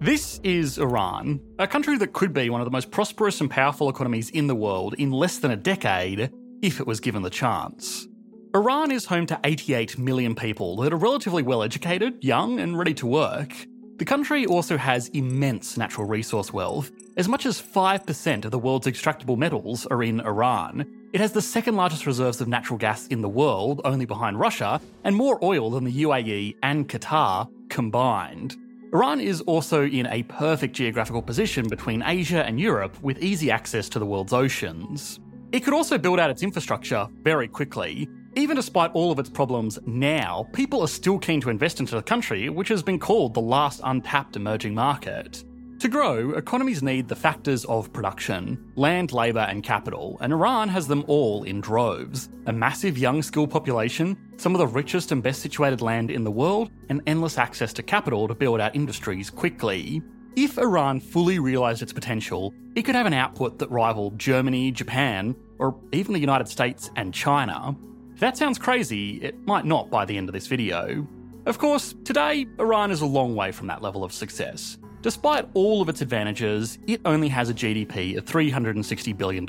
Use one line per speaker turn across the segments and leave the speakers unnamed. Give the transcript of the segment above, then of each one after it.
This is Iran, a country that could be one of the most prosperous and powerful economies in the world in less than a decade if it was given the chance. Iran is home to 88 million people that are relatively well educated, young, and ready to work. The country also has immense natural resource wealth. As much as 5% of the world's extractable metals are in Iran. It has the second largest reserves of natural gas in the world, only behind Russia, and more oil than the UAE and Qatar combined. Iran is also in a perfect geographical position between Asia and Europe with easy access to the world's oceans. It could also build out its infrastructure very quickly. Even despite all of its problems now, people are still keen to invest into the country, which has been called the last untapped emerging market. To grow, economies need the factors of production land, labour, and capital, and Iran has them all in droves. A massive young skilled population, some of the richest and best situated land in the world, and endless access to capital to build out industries quickly. If Iran fully realised its potential, it could have an output that rivaled Germany, Japan, or even the United States and China. If that sounds crazy, it might not by the end of this video. Of course, today, Iran is a long way from that level of success. Despite all of its advantages, it only has a GDP of $360 billion,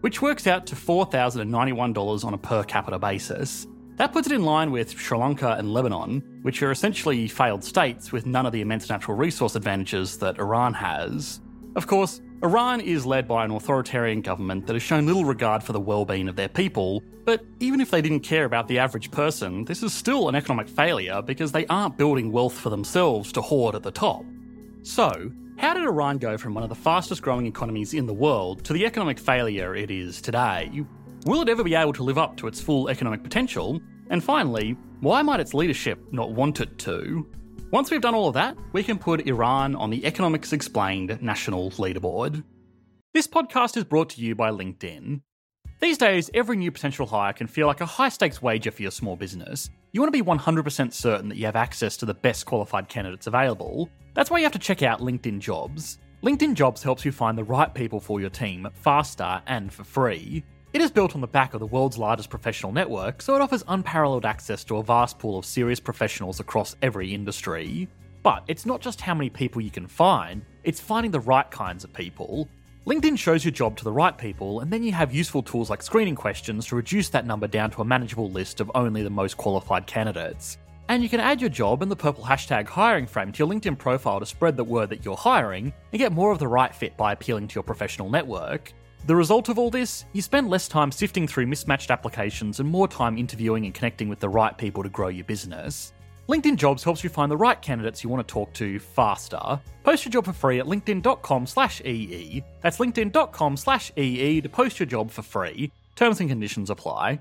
which works out to $4,091 on a per capita basis. That puts it in line with Sri Lanka and Lebanon, which are essentially failed states with none of the immense natural resource advantages that Iran has. Of course, Iran is led by an authoritarian government that has shown little regard for the well-being of their people, but even if they didn't care about the average person, this is still an economic failure because they aren't building wealth for themselves to hoard at the top. So, how did Iran go from one of the fastest growing economies in the world to the economic failure it is today? Will it ever be able to live up to its full economic potential? And finally, why might its leadership not want it to? Once we've done all of that, we can put Iran on the Economics Explained national leaderboard. This podcast is brought to you by LinkedIn. These days, every new potential hire can feel like a high stakes wager for your small business. You want to be 100% certain that you have access to the best qualified candidates available. That's why you have to check out LinkedIn Jobs. LinkedIn Jobs helps you find the right people for your team faster and for free. It is built on the back of the world's largest professional network, so it offers unparalleled access to a vast pool of serious professionals across every industry. But it's not just how many people you can find, it's finding the right kinds of people. LinkedIn shows your job to the right people, and then you have useful tools like screening questions to reduce that number down to a manageable list of only the most qualified candidates. And you can add your job and the purple hashtag hiring frame to your LinkedIn profile to spread the word that you're hiring and get more of the right fit by appealing to your professional network. The result of all this, you spend less time sifting through mismatched applications and more time interviewing and connecting with the right people to grow your business. LinkedIn Jobs helps you find the right candidates you want to talk to faster. Post your job for free at linkedin.com slash EE. That's linkedin.com slash EE to post your job for free. Terms and conditions apply.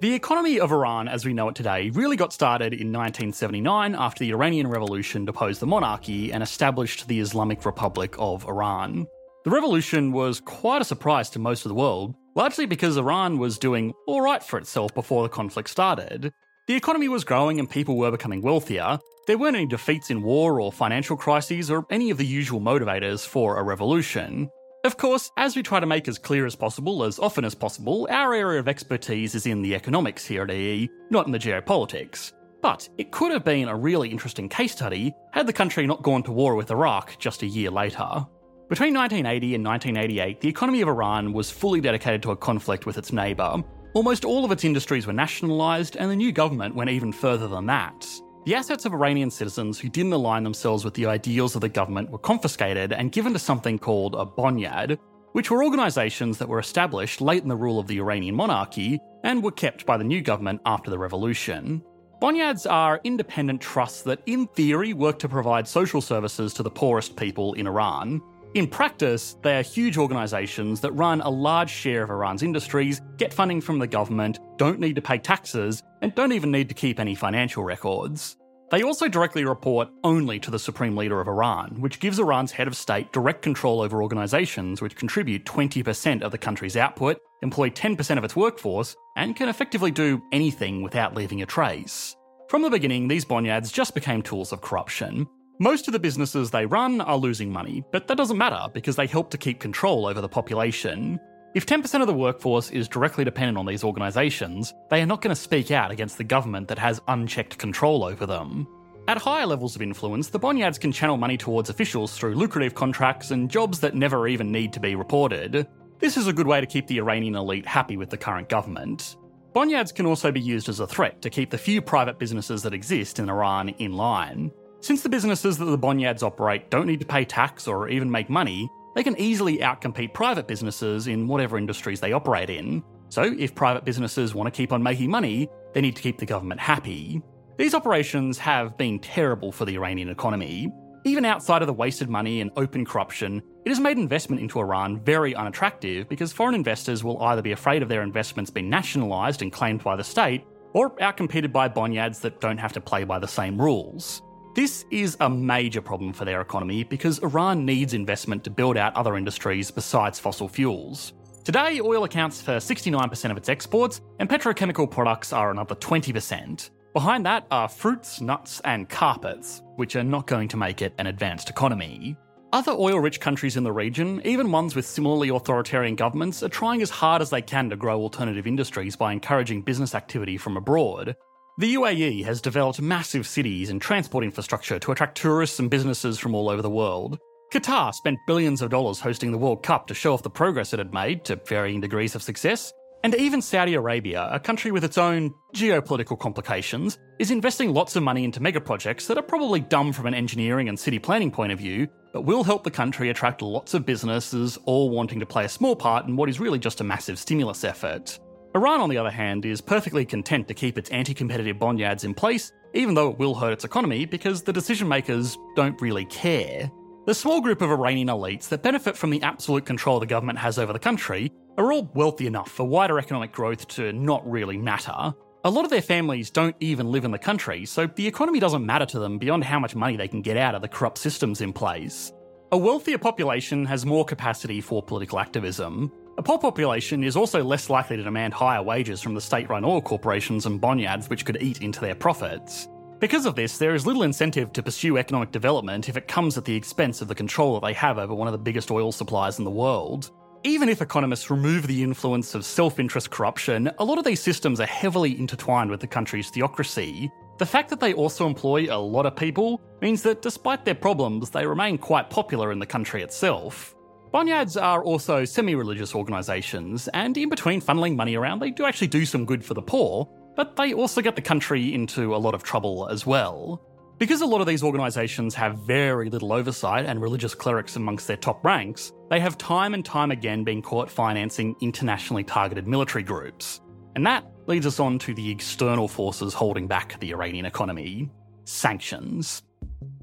The economy of Iran as we know it today really got started in 1979 after the Iranian Revolution deposed the monarchy and established the Islamic Republic of Iran. The revolution was quite a surprise to most of the world, largely because Iran was doing alright for itself before the conflict started. The economy was growing and people were becoming wealthier. There weren't any defeats in war or financial crises or any of the usual motivators for a revolution. Of course, as we try to make as clear as possible, as often as possible, our area of expertise is in the economics here at EE, not in the geopolitics. But it could have been a really interesting case study had the country not gone to war with Iraq just a year later. Between 1980 and 1988, the economy of Iran was fully dedicated to a conflict with its neighbour. Almost all of its industries were nationalised, and the new government went even further than that. The assets of Iranian citizens who didn't align themselves with the ideals of the government were confiscated and given to something called a bonyad, which were organisations that were established late in the rule of the Iranian monarchy and were kept by the new government after the revolution. Bonyads are independent trusts that, in theory, work to provide social services to the poorest people in Iran. In practice, they are huge organisations that run a large share of Iran's industries, get funding from the government, don't need to pay taxes, and don't even need to keep any financial records. They also directly report only to the Supreme Leader of Iran, which gives Iran's head of state direct control over organisations which contribute 20% of the country's output, employ 10% of its workforce, and can effectively do anything without leaving a trace. From the beginning, these bonyads just became tools of corruption. Most of the businesses they run are losing money, but that doesn't matter because they help to keep control over the population. If 10% of the workforce is directly dependent on these organisations, they are not going to speak out against the government that has unchecked control over them. At higher levels of influence, the bonyads can channel money towards officials through lucrative contracts and jobs that never even need to be reported. This is a good way to keep the Iranian elite happy with the current government. Bonyads can also be used as a threat to keep the few private businesses that exist in Iran in line. Since the businesses that the bonyads operate don't need to pay tax or even make money, they can easily outcompete private businesses in whatever industries they operate in. So, if private businesses want to keep on making money, they need to keep the government happy. These operations have been terrible for the Iranian economy. Even outside of the wasted money and open corruption, it has made investment into Iran very unattractive because foreign investors will either be afraid of their investments being nationalised and claimed by the state, or outcompeted by bonyads that don't have to play by the same rules. This is a major problem for their economy because Iran needs investment to build out other industries besides fossil fuels. Today, oil accounts for 69% of its exports, and petrochemical products are another 20%. Behind that are fruits, nuts, and carpets, which are not going to make it an advanced economy. Other oil rich countries in the region, even ones with similarly authoritarian governments, are trying as hard as they can to grow alternative industries by encouraging business activity from abroad. The UAE has developed massive cities and transport infrastructure to attract tourists and businesses from all over the world. Qatar spent billions of dollars hosting the World Cup to show off the progress it had made to varying degrees of success, and even Saudi Arabia, a country with its own geopolitical complications, is investing lots of money into mega projects that are probably dumb from an engineering and city planning point of view, but will help the country attract lots of businesses, all wanting to play a small part in what is really just a massive stimulus effort. Iran, on the other hand, is perfectly content to keep its anti competitive bonyads in place, even though it will hurt its economy because the decision makers don't really care. The small group of Iranian elites that benefit from the absolute control the government has over the country are all wealthy enough for wider economic growth to not really matter. A lot of their families don't even live in the country, so the economy doesn't matter to them beyond how much money they can get out of the corrupt systems in place. A wealthier population has more capacity for political activism. A poor population is also less likely to demand higher wages from the state run oil corporations and bonyads which could eat into their profits. Because of this, there is little incentive to pursue economic development if it comes at the expense of the control that they have over one of the biggest oil supplies in the world. Even if economists remove the influence of self interest corruption, a lot of these systems are heavily intertwined with the country's theocracy. The fact that they also employ a lot of people means that despite their problems, they remain quite popular in the country itself. Bonyads are also semi religious organisations, and in between funneling money around, they do actually do some good for the poor, but they also get the country into a lot of trouble as well. Because a lot of these organisations have very little oversight and religious clerics amongst their top ranks, they have time and time again been caught financing internationally targeted military groups. And that leads us on to the external forces holding back the Iranian economy sanctions.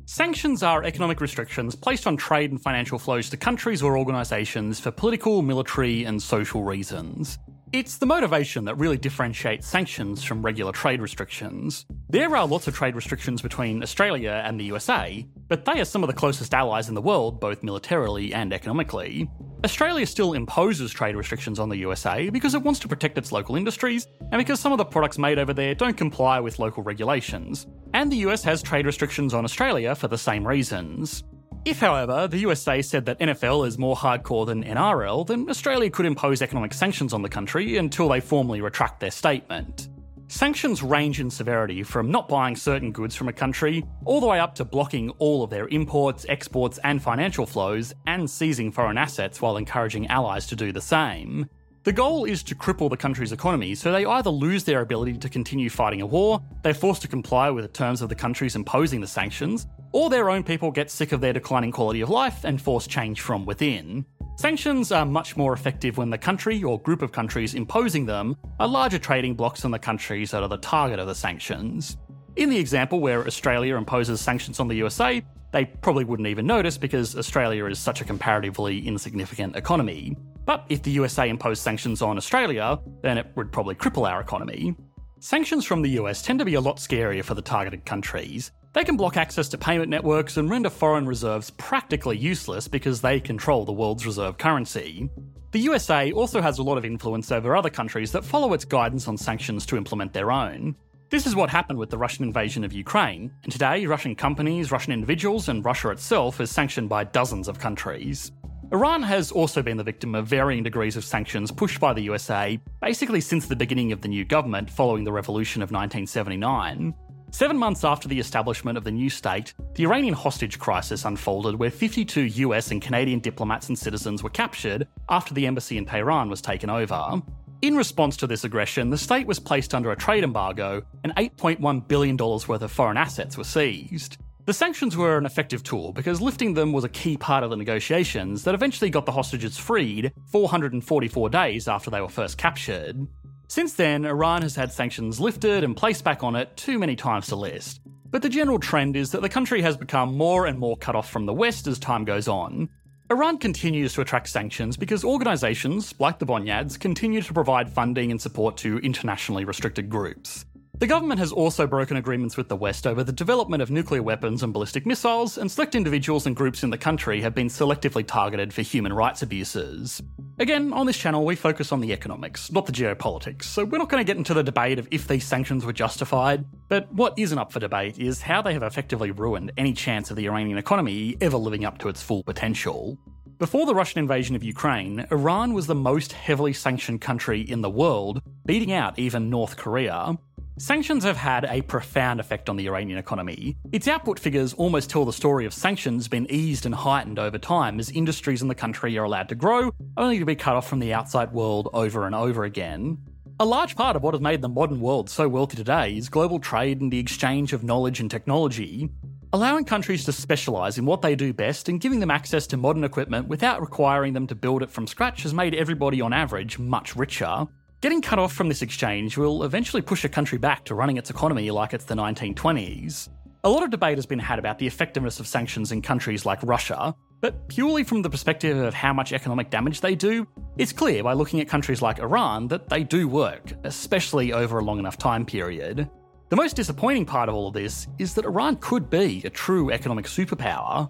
Sanctions are economic restrictions placed on trade and financial flows to countries or organisations for political, military, and social reasons. It's the motivation that really differentiates sanctions from regular trade restrictions. There are lots of trade restrictions between Australia and the USA, but they are some of the closest allies in the world, both militarily and economically. Australia still imposes trade restrictions on the USA because it wants to protect its local industries and because some of the products made over there don't comply with local regulations. And the US has trade restrictions on Australia for the same reasons. If, however, the USA said that NFL is more hardcore than NRL, then Australia could impose economic sanctions on the country until they formally retract their statement. Sanctions range in severity from not buying certain goods from a country, all the way up to blocking all of their imports, exports, and financial flows, and seizing foreign assets while encouraging allies to do the same. The goal is to cripple the country's economy so they either lose their ability to continue fighting a war, they're forced to comply with the terms of the countries imposing the sanctions, or their own people get sick of their declining quality of life and force change from within. Sanctions are much more effective when the country or group of countries imposing them are larger trading blocs than the countries that are the target of the sanctions. In the example where Australia imposes sanctions on the USA, they probably wouldn't even notice because Australia is such a comparatively insignificant economy. But if the USA imposed sanctions on Australia, then it would probably cripple our economy. Sanctions from the US tend to be a lot scarier for the targeted countries, they can block access to payment networks and render foreign reserves practically useless because they control the world's reserve currency. The USA also has a lot of influence over other countries that follow its guidance on sanctions to implement their own. This is what happened with the Russian invasion of Ukraine, and today Russian companies, Russian individuals, and Russia itself is sanctioned by dozens of countries. Iran has also been the victim of varying degrees of sanctions pushed by the USA basically since the beginning of the new government following the revolution of 1979. Seven months after the establishment of the new state, the Iranian hostage crisis unfolded where 52 US and Canadian diplomats and citizens were captured after the embassy in Tehran was taken over. In response to this aggression, the state was placed under a trade embargo and $8.1 billion worth of foreign assets were seized. The sanctions were an effective tool because lifting them was a key part of the negotiations that eventually got the hostages freed 444 days after they were first captured. Since then, Iran has had sanctions lifted and placed back on it too many times to list. But the general trend is that the country has become more and more cut off from the West as time goes on. Iran continues to attract sanctions because organisations, like the Bonyads, continue to provide funding and support to internationally restricted groups. The government has also broken agreements with the West over the development of nuclear weapons and ballistic missiles, and select individuals and groups in the country have been selectively targeted for human rights abuses. Again, on this channel, we focus on the economics, not the geopolitics, so we're not going to get into the debate of if these sanctions were justified, but what isn't up for debate is how they have effectively ruined any chance of the Iranian economy ever living up to its full potential. Before the Russian invasion of Ukraine, Iran was the most heavily sanctioned country in the world, beating out even North Korea. Sanctions have had a profound effect on the Iranian economy. Its output figures almost tell the story of sanctions being eased and heightened over time as industries in the country are allowed to grow, only to be cut off from the outside world over and over again. A large part of what has made the modern world so wealthy today is global trade and the exchange of knowledge and technology. Allowing countries to specialise in what they do best and giving them access to modern equipment without requiring them to build it from scratch has made everybody on average much richer. Getting cut off from this exchange will eventually push a country back to running its economy like it's the 1920s. A lot of debate has been had about the effectiveness of sanctions in countries like Russia, but purely from the perspective of how much economic damage they do, it's clear by looking at countries like Iran that they do work, especially over a long enough time period. The most disappointing part of all of this is that Iran could be a true economic superpower.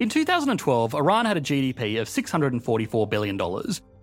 In 2012, Iran had a GDP of $644 billion,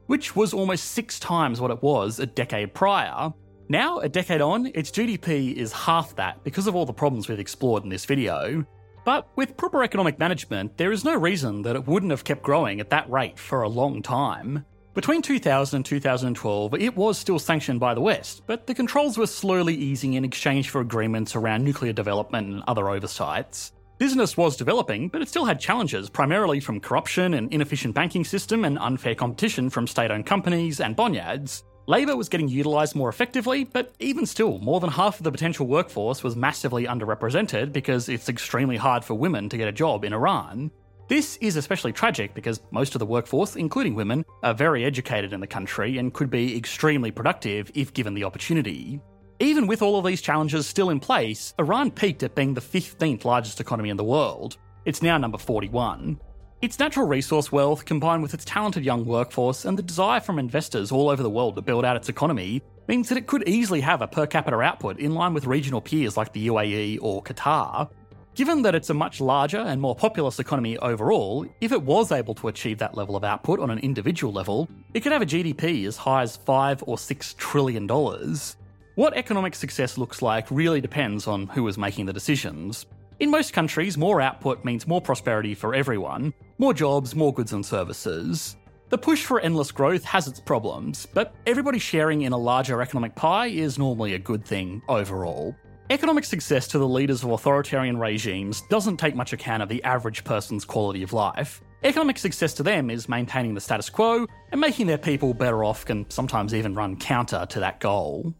which was almost six times what it was a decade prior. Now, a decade on, its GDP is half that because of all the problems we've explored in this video. But with proper economic management, there is no reason that it wouldn't have kept growing at that rate for a long time. Between 2000 and 2012, it was still sanctioned by the West, but the controls were slowly easing in exchange for agreements around nuclear development and other oversights. Business was developing, but it still had challenges, primarily from corruption and inefficient banking system and unfair competition from state owned companies and bonyads. Labour was getting utilised more effectively, but even still, more than half of the potential workforce was massively underrepresented because it's extremely hard for women to get a job in Iran. This is especially tragic because most of the workforce, including women, are very educated in the country and could be extremely productive if given the opportunity. Even with all of these challenges still in place, Iran peaked at being the 15th largest economy in the world. It's now number 41. Its natural resource wealth, combined with its talented young workforce and the desire from investors all over the world to build out its economy, means that it could easily have a per capita output in line with regional peers like the UAE or Qatar. Given that it's a much larger and more populous economy overall, if it was able to achieve that level of output on an individual level, it could have a GDP as high as 5 or 6 trillion dollars. What economic success looks like really depends on who is making the decisions. In most countries, more output means more prosperity for everyone, more jobs, more goods and services. The push for endless growth has its problems, but everybody sharing in a larger economic pie is normally a good thing overall. Economic success to the leaders of authoritarian regimes doesn't take much account of the average person's quality of life. Economic success to them is maintaining the status quo and making their people better off can sometimes even run counter to that goal.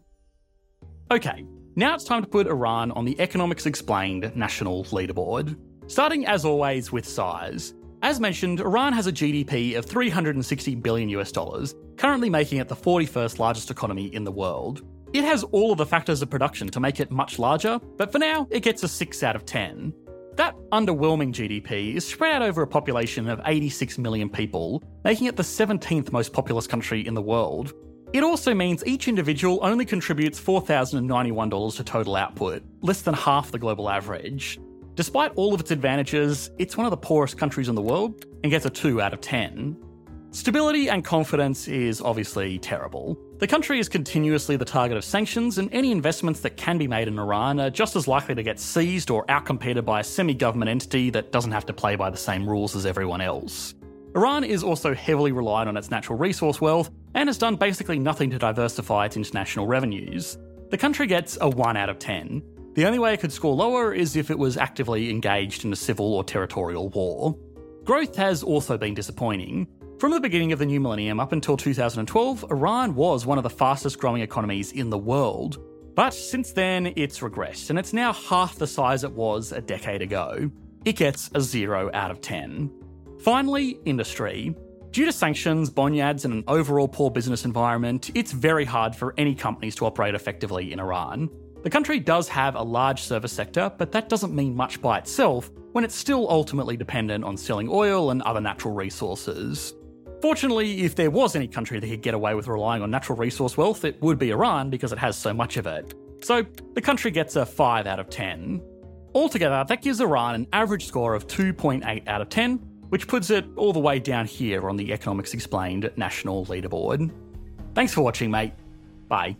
Okay, now it's time to put Iran on the Economics Explained national leaderboard. Starting as always with size. As mentioned, Iran has a GDP of 360 billion US dollars, currently making it the 41st largest economy in the world. It has all of the factors of production to make it much larger, but for now, it gets a 6 out of 10. That underwhelming GDP is spread out over a population of 86 million people, making it the 17th most populous country in the world, it also means each individual only contributes $4,091 to total output, less than half the global average. Despite all of its advantages, it's one of the poorest countries in the world and gets a 2 out of 10. Stability and confidence is obviously terrible. The country is continuously the target of sanctions, and any investments that can be made in Iran are just as likely to get seized or outcompeted by a semi government entity that doesn't have to play by the same rules as everyone else. Iran is also heavily reliant on its natural resource wealth and has done basically nothing to diversify its international revenues. The country gets a 1 out of 10. The only way it could score lower is if it was actively engaged in a civil or territorial war. Growth has also been disappointing. From the beginning of the new millennium up until 2012, Iran was one of the fastest growing economies in the world. But since then, it's regressed, and it's now half the size it was a decade ago. It gets a 0 out of 10. Finally, industry. Due to sanctions, bonyads, and an overall poor business environment, it's very hard for any companies to operate effectively in Iran. The country does have a large service sector, but that doesn't mean much by itself when it's still ultimately dependent on selling oil and other natural resources. Fortunately, if there was any country that could get away with relying on natural resource wealth, it would be Iran because it has so much of it. So the country gets a 5 out of 10. Altogether, that gives Iran an average score of 2.8 out of 10, which puts it all the way down here on the Economics Explained national leaderboard. Thanks for watching, mate. Bye.